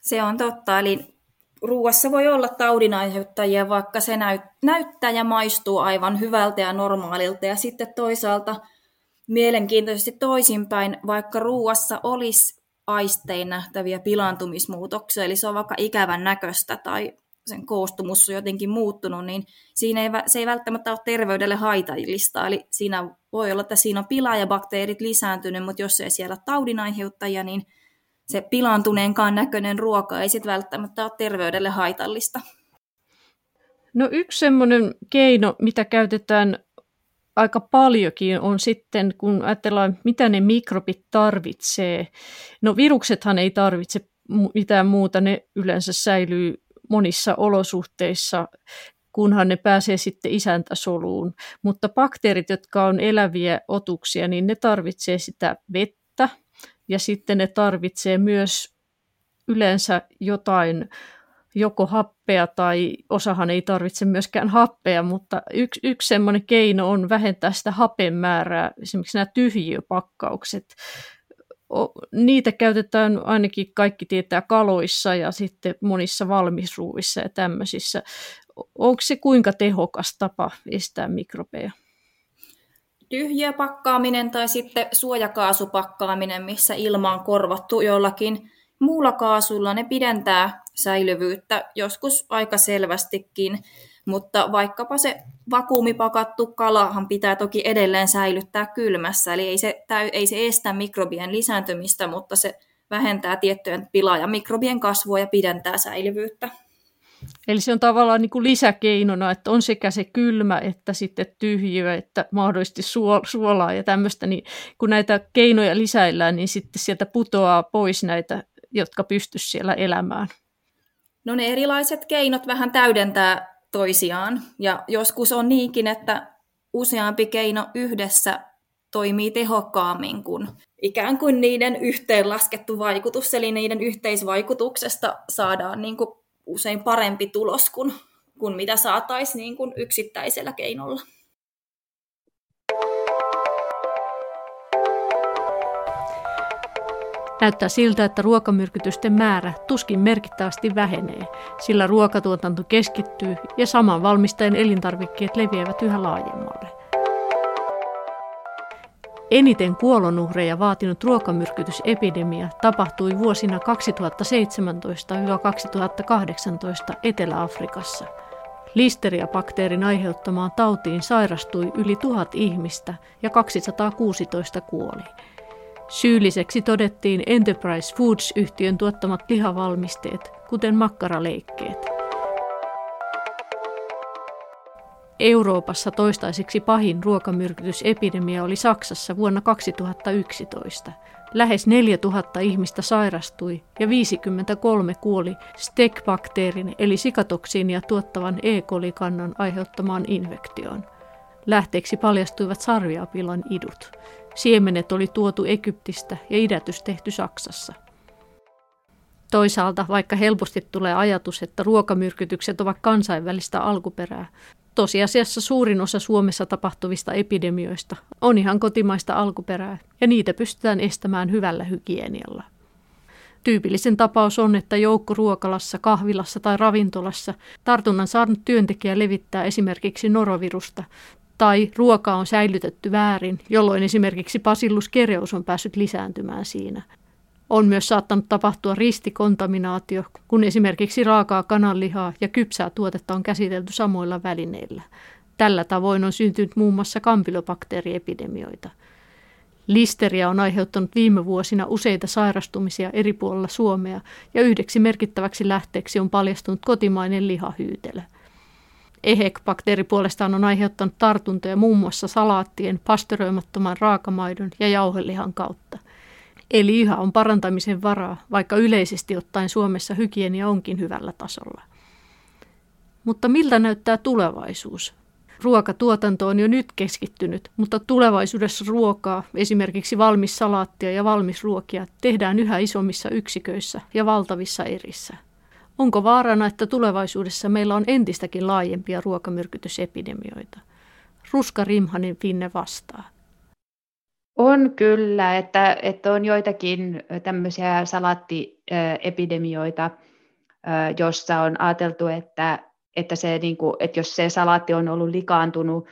Se on totta, eli ruoassa voi olla taudinaiheuttajia, vaikka se näyt- näyttää ja maistuu aivan hyvältä ja normaalilta, ja sitten toisaalta mielenkiintoisesti toisinpäin, vaikka ruoassa olisi aistein nähtäviä pilaantumismuutoksia, eli se on vaikka ikävän näköistä tai sen koostumus on jotenkin muuttunut, niin siinä ei, se ei välttämättä ole terveydelle haitallista. Eli siinä voi olla, että siinä on pila ja bakteerit lisääntynyt, mutta jos ei siellä taudinaiheuttajia, niin se pilaantuneenkaan näköinen ruoka ei sitten välttämättä ole terveydelle haitallista. No yksi semmoinen keino, mitä käytetään aika paljonkin on sitten, kun ajatellaan, mitä ne mikrobit tarvitsee. No viruksethan ei tarvitse mitään muuta, ne yleensä säilyy monissa olosuhteissa, kunhan ne pääsee sitten isäntäsoluun. Mutta bakteerit, jotka on eläviä otuksia, niin ne tarvitsee sitä vettä ja sitten ne tarvitsee myös yleensä jotain joko happea tai osahan ei tarvitse myöskään happea, mutta yksi, yksi semmoinen keino on vähentää sitä hapen määrää, esimerkiksi nämä tyhjiöpakkaukset. Niitä käytetään ainakin kaikki tietää kaloissa ja sitten monissa valmisruuvissa ja tämmöisissä. Onko se kuinka tehokas tapa estää mikrobeja? Tyhjiöpakkaaminen tai sitten suojakaasupakkaaminen, missä ilma on korvattu jollakin muulla kaasulla, ne pidentää säilyvyyttä joskus aika selvästikin, mutta vaikkapa se vakuumipakattu kalahan pitää toki edelleen säilyttää kylmässä, eli ei se, ei se estä mikrobien lisääntymistä, mutta se vähentää tiettyjen pilaa ja mikrobien kasvua ja pidentää säilyvyyttä. Eli se on tavallaan niin kuin lisäkeinona, että on sekä se kylmä että sitten tyhjiö, että mahdollisesti suolaa ja tämmöistä, niin kun näitä keinoja lisäillään, niin sitten sieltä putoaa pois näitä, jotka pystyisivät siellä elämään. No ne erilaiset keinot vähän täydentää toisiaan ja joskus on niinkin, että useampi keino yhdessä toimii tehokkaammin kuin ikään kuin niiden yhteenlaskettu vaikutus, eli niiden yhteisvaikutuksesta saadaan niin kuin usein parempi tulos kuin, kuin mitä saataisiin niin kuin yksittäisellä keinolla. Näyttää siltä, että ruokamyrkytysten määrä tuskin merkittävästi vähenee, sillä ruokatuotanto keskittyy ja saman valmistajan elintarvikkeet leviävät yhä laajemmalle. Eniten kuolonuhreja vaatinut ruokamyrkytysepidemia tapahtui vuosina 2017-2018 Etelä-Afrikassa. Listeria-bakteerin aiheuttamaan tautiin sairastui yli tuhat ihmistä ja 216 kuoli. Syylliseksi todettiin Enterprise Foods-yhtiön tuottamat lihavalmisteet, kuten makkaraleikkeet. Euroopassa toistaiseksi pahin ruokamyrkytysepidemia oli Saksassa vuonna 2011. Lähes 4000 ihmistä sairastui ja 53 kuoli Stek-bakteerin eli sikatoksiinia tuottavan E. coli-kannan aiheuttamaan infektioon. Lähteeksi paljastuivat sarviapilan idut. Siemenet oli tuotu Egyptistä ja idätys tehty Saksassa. Toisaalta, vaikka helposti tulee ajatus, että ruokamyrkytykset ovat kansainvälistä alkuperää, tosiasiassa suurin osa Suomessa tapahtuvista epidemioista on ihan kotimaista alkuperää, ja niitä pystytään estämään hyvällä hygienialla. Tyypillisen tapaus on, että joukko ruokalassa, kahvilassa tai ravintolassa tartunnan saanut työntekijä levittää esimerkiksi norovirusta tai ruoka on säilytetty väärin, jolloin esimerkiksi Bacillus kereus on päässyt lisääntymään siinä. On myös saattanut tapahtua ristikontaminaatio, kun esimerkiksi raakaa kananlihaa ja kypsää tuotetta on käsitelty samoilla välineillä. Tällä tavoin on syntynyt muun muassa kampylobakteeriepidemioita. Listeria on aiheuttanut viime vuosina useita sairastumisia eri puolilla Suomea ja yhdeksi merkittäväksi lähteeksi on paljastunut kotimainen lihahyytelö. EHEC-bakteeri puolestaan on aiheuttanut tartuntoja muun muassa salaattien, pastöroimattoman raakamaidon ja jauhelihan kautta. Eli yhä on parantamisen varaa, vaikka yleisesti ottaen Suomessa hygienia onkin hyvällä tasolla. Mutta miltä näyttää tulevaisuus? Ruokatuotanto on jo nyt keskittynyt, mutta tulevaisuudessa ruokaa, esimerkiksi valmis salaattia ja valmis ruokia, tehdään yhä isommissa yksiköissä ja valtavissa erissä. Onko vaarana, että tulevaisuudessa meillä on entistäkin laajempia ruokamyrkytysepidemioita? Ruska Rimhanin Finne vastaa. On kyllä, että, että on joitakin tämmöisiä salaattiepidemioita, jossa on ajateltu, että, että, se, niin kuin, että jos se salaatti on ollut likaantunut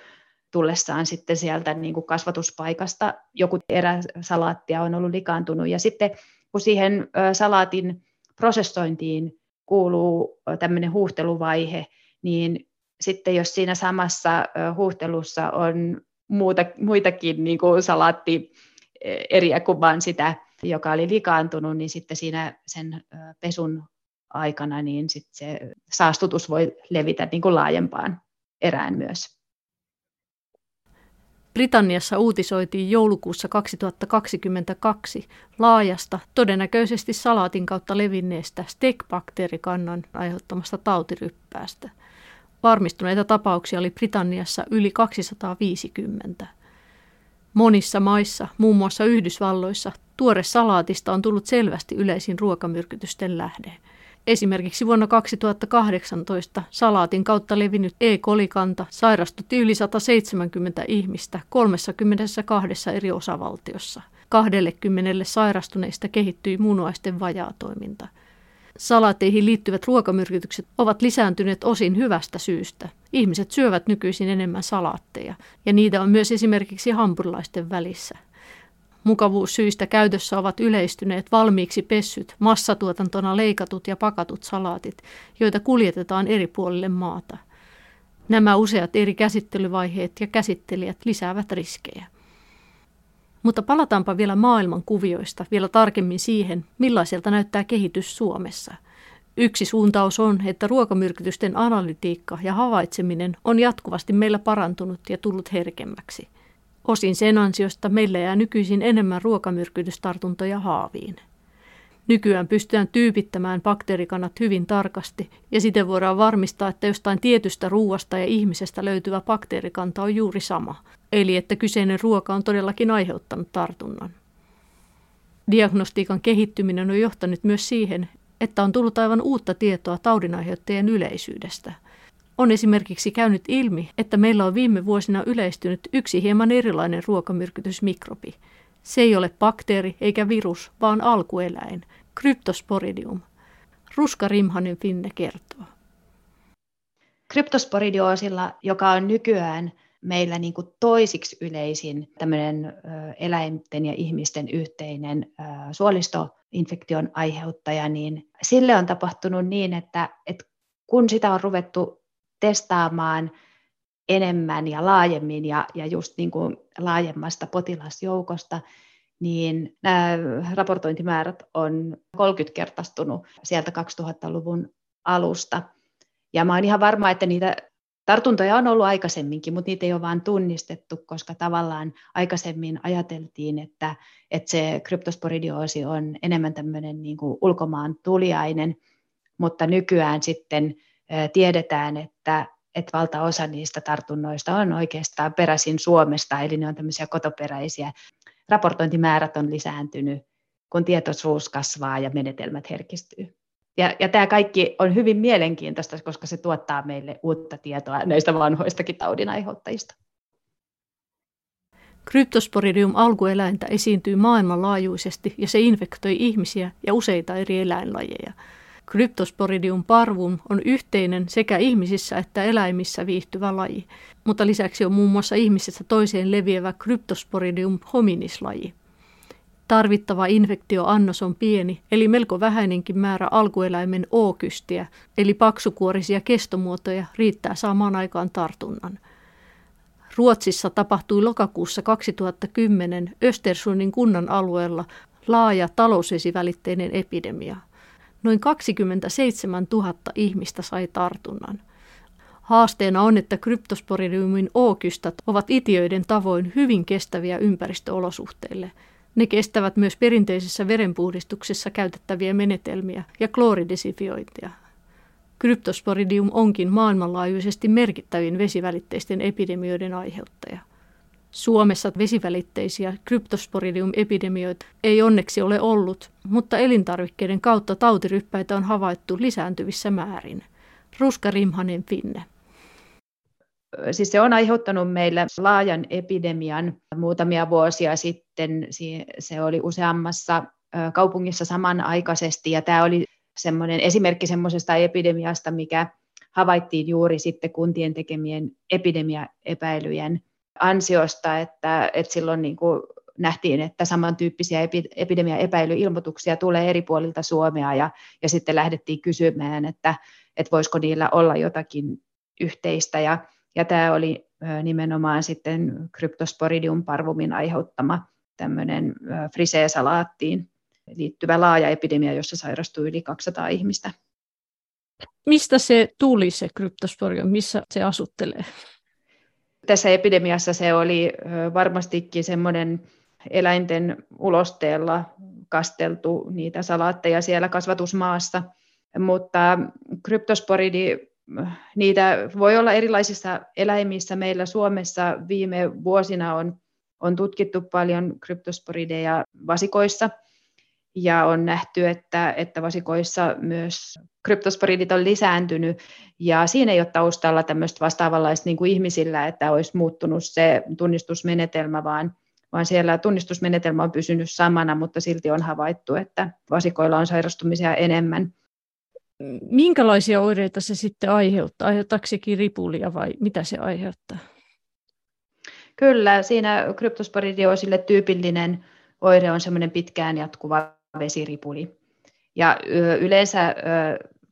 tullessaan sitten sieltä niin kuin kasvatuspaikasta, joku erä salaattia on ollut likaantunut, ja sitten kun siihen salaatin prosessointiin kuuluu tämmöinen huuhteluvaihe, niin sitten jos siinä samassa huuhtelussa on muuta, muitakin niin kuin salaattieriä kuin vain sitä, joka oli likaantunut, niin sitten siinä sen pesun aikana niin sitten se saastutus voi levitä niin kuin laajempaan erään myös. Britanniassa uutisoitiin joulukuussa 2022 laajasta, todennäköisesti salaatin kautta levinneestä stek-bakteerikannan aiheuttamasta tautiryppäästä. Varmistuneita tapauksia oli Britanniassa yli 250. Monissa maissa, muun muassa Yhdysvalloissa, tuore salaatista on tullut selvästi yleisin ruokamyrkytysten lähde. Esimerkiksi vuonna 2018 salaatin kautta levinnyt E. kolikanta sairastutti yli 170 ihmistä 32 eri osavaltiossa. 20 sairastuneista kehittyi munuaisten vajaatoiminta. Salaateihin liittyvät ruokamyrkytykset ovat lisääntyneet osin hyvästä syystä. Ihmiset syövät nykyisin enemmän salaatteja, ja niitä on myös esimerkiksi hampurilaisten välissä. Mukavuussyistä käytössä ovat yleistyneet valmiiksi pessyt, massatuotantona leikatut ja pakatut salaatit, joita kuljetetaan eri puolille maata. Nämä useat eri käsittelyvaiheet ja käsittelijät lisäävät riskejä. Mutta palataanpa vielä maailman kuvioista vielä tarkemmin siihen, millaiselta näyttää kehitys Suomessa. Yksi suuntaus on, että ruokamyrkytysten analytiikka ja havaitseminen on jatkuvasti meillä parantunut ja tullut herkemmäksi – Osin sen ansiosta meillä jää nykyisin enemmän ruokamyrkytystartuntoja haaviin. Nykyään pystytään tyypittämään bakteerikannat hyvin tarkasti ja siten voidaan varmistaa, että jostain tietystä ruuasta ja ihmisestä löytyvä bakteerikanta on juuri sama, eli että kyseinen ruoka on todellakin aiheuttanut tartunnan. Diagnostiikan kehittyminen on johtanut myös siihen, että on tullut aivan uutta tietoa taudinaiheuttajien yleisyydestä – on esimerkiksi käynyt ilmi, että meillä on viime vuosina yleistynyt yksi hieman erilainen ruokamyrkytysmikrobi. Se ei ole bakteeri eikä virus, vaan alkueläin, Cryptosporidium. Ruska Rimhanen Finne kertoo. Kryptosporidiosilla, joka on nykyään meillä niin kuin toisiksi yleisin tämmöinen eläinten ja ihmisten yhteinen suolistoinfektion aiheuttaja, niin sille on tapahtunut niin, että, että kun sitä on ruvettu testaamaan enemmän ja laajemmin ja, ja just niin kuin laajemmasta potilasjoukosta, niin nämä raportointimäärät on 30-kertaistunut sieltä 2000-luvun alusta. Ja mä oon ihan varma, että niitä tartuntoja on ollut aikaisemminkin, mutta niitä ei ole vain tunnistettu, koska tavallaan aikaisemmin ajateltiin, että, että se kryptosporidioosi on enemmän tämmöinen niin kuin ulkomaan tuliainen, mutta nykyään sitten tiedetään, että, että valtaosa niistä tartunnoista on oikeastaan peräisin Suomesta, eli ne on tämmöisiä kotoperäisiä. Raportointimäärät on lisääntynyt, kun tietoisuus kasvaa ja menetelmät herkistyy. Ja, ja tämä kaikki on hyvin mielenkiintoista, koska se tuottaa meille uutta tietoa näistä vanhoistakin taudinaiheuttajista. Kryptosporidium alkueläintä esiintyy maailmanlaajuisesti ja se infektoi ihmisiä ja useita eri eläinlajeja – Cryptosporidium parvum on yhteinen sekä ihmisissä että eläimissä viihtyvä laji, mutta lisäksi on muun muassa ihmisestä toiseen leviävä Cryptosporidium hominis-laji. Tarvittava infektioannos on pieni, eli melko vähäinenkin määrä alkueläimen O-kystiä, eli paksukuorisia kestomuotoja, riittää saamaan aikaan tartunnan. Ruotsissa tapahtui lokakuussa 2010 Östersundin kunnan alueella laaja talousvesivälitteinen epidemia – noin 27 000 ihmistä sai tartunnan. Haasteena on, että kryptosporidiumin ookystat ovat itiöiden tavoin hyvin kestäviä ympäristöolosuhteille. Ne kestävät myös perinteisessä verenpuhdistuksessa käytettäviä menetelmiä ja klooridesifiointia. Kryptosporidium onkin maailmanlaajuisesti merkittävin vesivälitteisten epidemioiden aiheuttaja. Suomessa vesivälitteisiä kryptosporidium-epidemioita ei onneksi ole ollut, mutta elintarvikkeiden kautta tautiryppäitä on havaittu lisääntyvissä määrin. Ruska Rimhanen Finne. Siis se on aiheuttanut meille laajan epidemian muutamia vuosia sitten. Se oli useammassa kaupungissa samanaikaisesti ja tämä oli semmoinen esimerkki semmoisesta epidemiasta, mikä havaittiin juuri sitten kuntien tekemien epidemiaepäilyjen ansiosta, että, että silloin niin kuin nähtiin, että samantyyppisiä epidemiaepäilyilmoituksia tulee eri puolilta Suomea ja, ja sitten lähdettiin kysymään, että, että voisiko niillä olla jotakin yhteistä ja, ja tämä oli nimenomaan sitten Cryptosporidium parvumin aiheuttama tämmöinen frisee-salaattiin liittyvä laaja epidemia, jossa sairastui yli 200 ihmistä. Mistä se tuli se kryptosporium, missä se asuttelee? Tässä epidemiassa se oli varmastikin semmoinen eläinten ulosteella kasteltu niitä salaatteja siellä kasvatusmaassa, mutta kryptosporidi, niitä voi olla erilaisissa eläimissä. Meillä Suomessa viime vuosina on, on tutkittu paljon kryptosporideja vasikoissa – ja on nähty, että, että vasikoissa myös kryptosporidit on lisääntynyt, ja siinä ei ole taustalla tämmöistä vastaavanlaista niin kuin ihmisillä, että olisi muuttunut se tunnistusmenetelmä, vaan, vaan siellä tunnistusmenetelmä on pysynyt samana, mutta silti on havaittu, että vasikoilla on sairastumisia enemmän. Minkälaisia oireita se sitten aiheuttaa? Aiheuttaako sekin ripulia vai mitä se aiheuttaa? Kyllä, siinä kryptosporidiosille tyypillinen oire on semmoinen pitkään jatkuva vesiripuli. Ja yleensä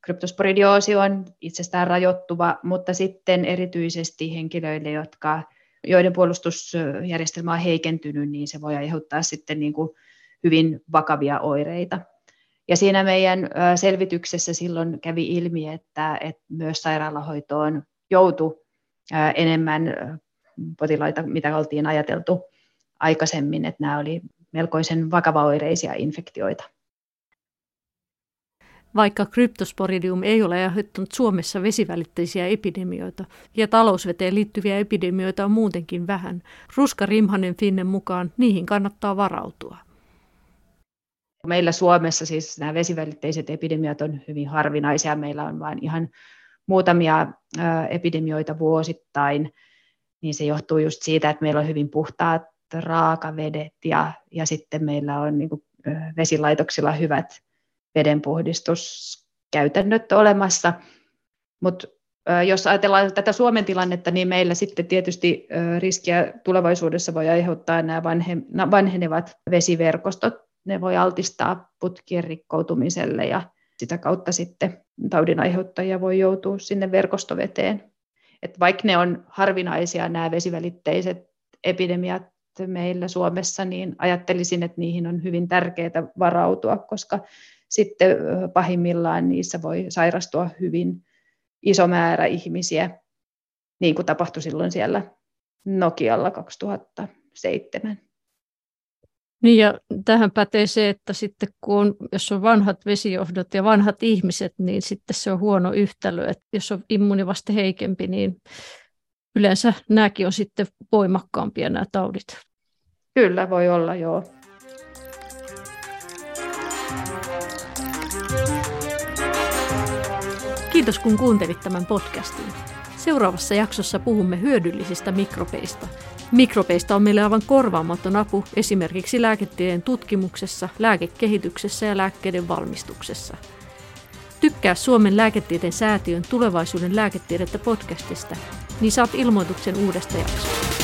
kryptosporidioosi on itsestään rajoittuva, mutta sitten erityisesti henkilöille, jotka, joiden puolustusjärjestelmä on heikentynyt, niin se voi aiheuttaa sitten niin kuin hyvin vakavia oireita. Ja siinä meidän selvityksessä silloin kävi ilmi, että, että myös sairaalahoitoon joutui enemmän potilaita, mitä oltiin ajateltu aikaisemmin, että nämä oli melkoisen vakavaoireisia infektioita. Vaikka kryptosporidium ei ole aiheuttanut Suomessa vesivälitteisiä epidemioita ja talousveteen liittyviä epidemioita on muutenkin vähän, Ruska Rimhanen Finnen mukaan niihin kannattaa varautua. Meillä Suomessa siis nämä vesivälitteiset epidemiat on hyvin harvinaisia. Meillä on vain ihan muutamia epidemioita vuosittain, niin se johtuu just siitä, että meillä on hyvin puhtaat raakavedet ja, ja sitten meillä on niin kuin vesilaitoksilla hyvät vedenpuhdistuskäytännöt olemassa. Mutta jos ajatellaan tätä Suomen tilannetta, niin meillä sitten tietysti riskiä tulevaisuudessa voi aiheuttaa nämä vanhenevat vesiverkostot. Ne voi altistaa putkien rikkoutumiselle ja sitä kautta sitten taudin aiheuttajia voi joutua sinne verkostoveteen. Et vaikka ne on harvinaisia nämä vesivälitteiset epidemiat meillä Suomessa, niin ajattelisin, että niihin on hyvin tärkeää varautua, koska sitten pahimmillaan niissä voi sairastua hyvin iso määrä ihmisiä, niin kuin tapahtui silloin siellä Nokialla 2007. Niin ja tähän pätee se, että sitten kun on, jos on vanhat vesijohdot ja vanhat ihmiset, niin sitten se on huono yhtälö. Että jos on immunivaste heikempi, niin yleensä nämäkin on sitten voimakkaampia nämä taudit. Kyllä, voi olla, joo. Kiitos kun kuuntelit tämän podcastin. Seuraavassa jaksossa puhumme hyödyllisistä mikrobeista. Mikrobeista on meille aivan korvaamaton apu esimerkiksi lääketieteen tutkimuksessa, lääkekehityksessä ja lääkkeiden valmistuksessa. Tykkää Suomen lääketieteen säätiön tulevaisuuden lääketiedettä podcastista, niin saat ilmoituksen uudesta jaksosta.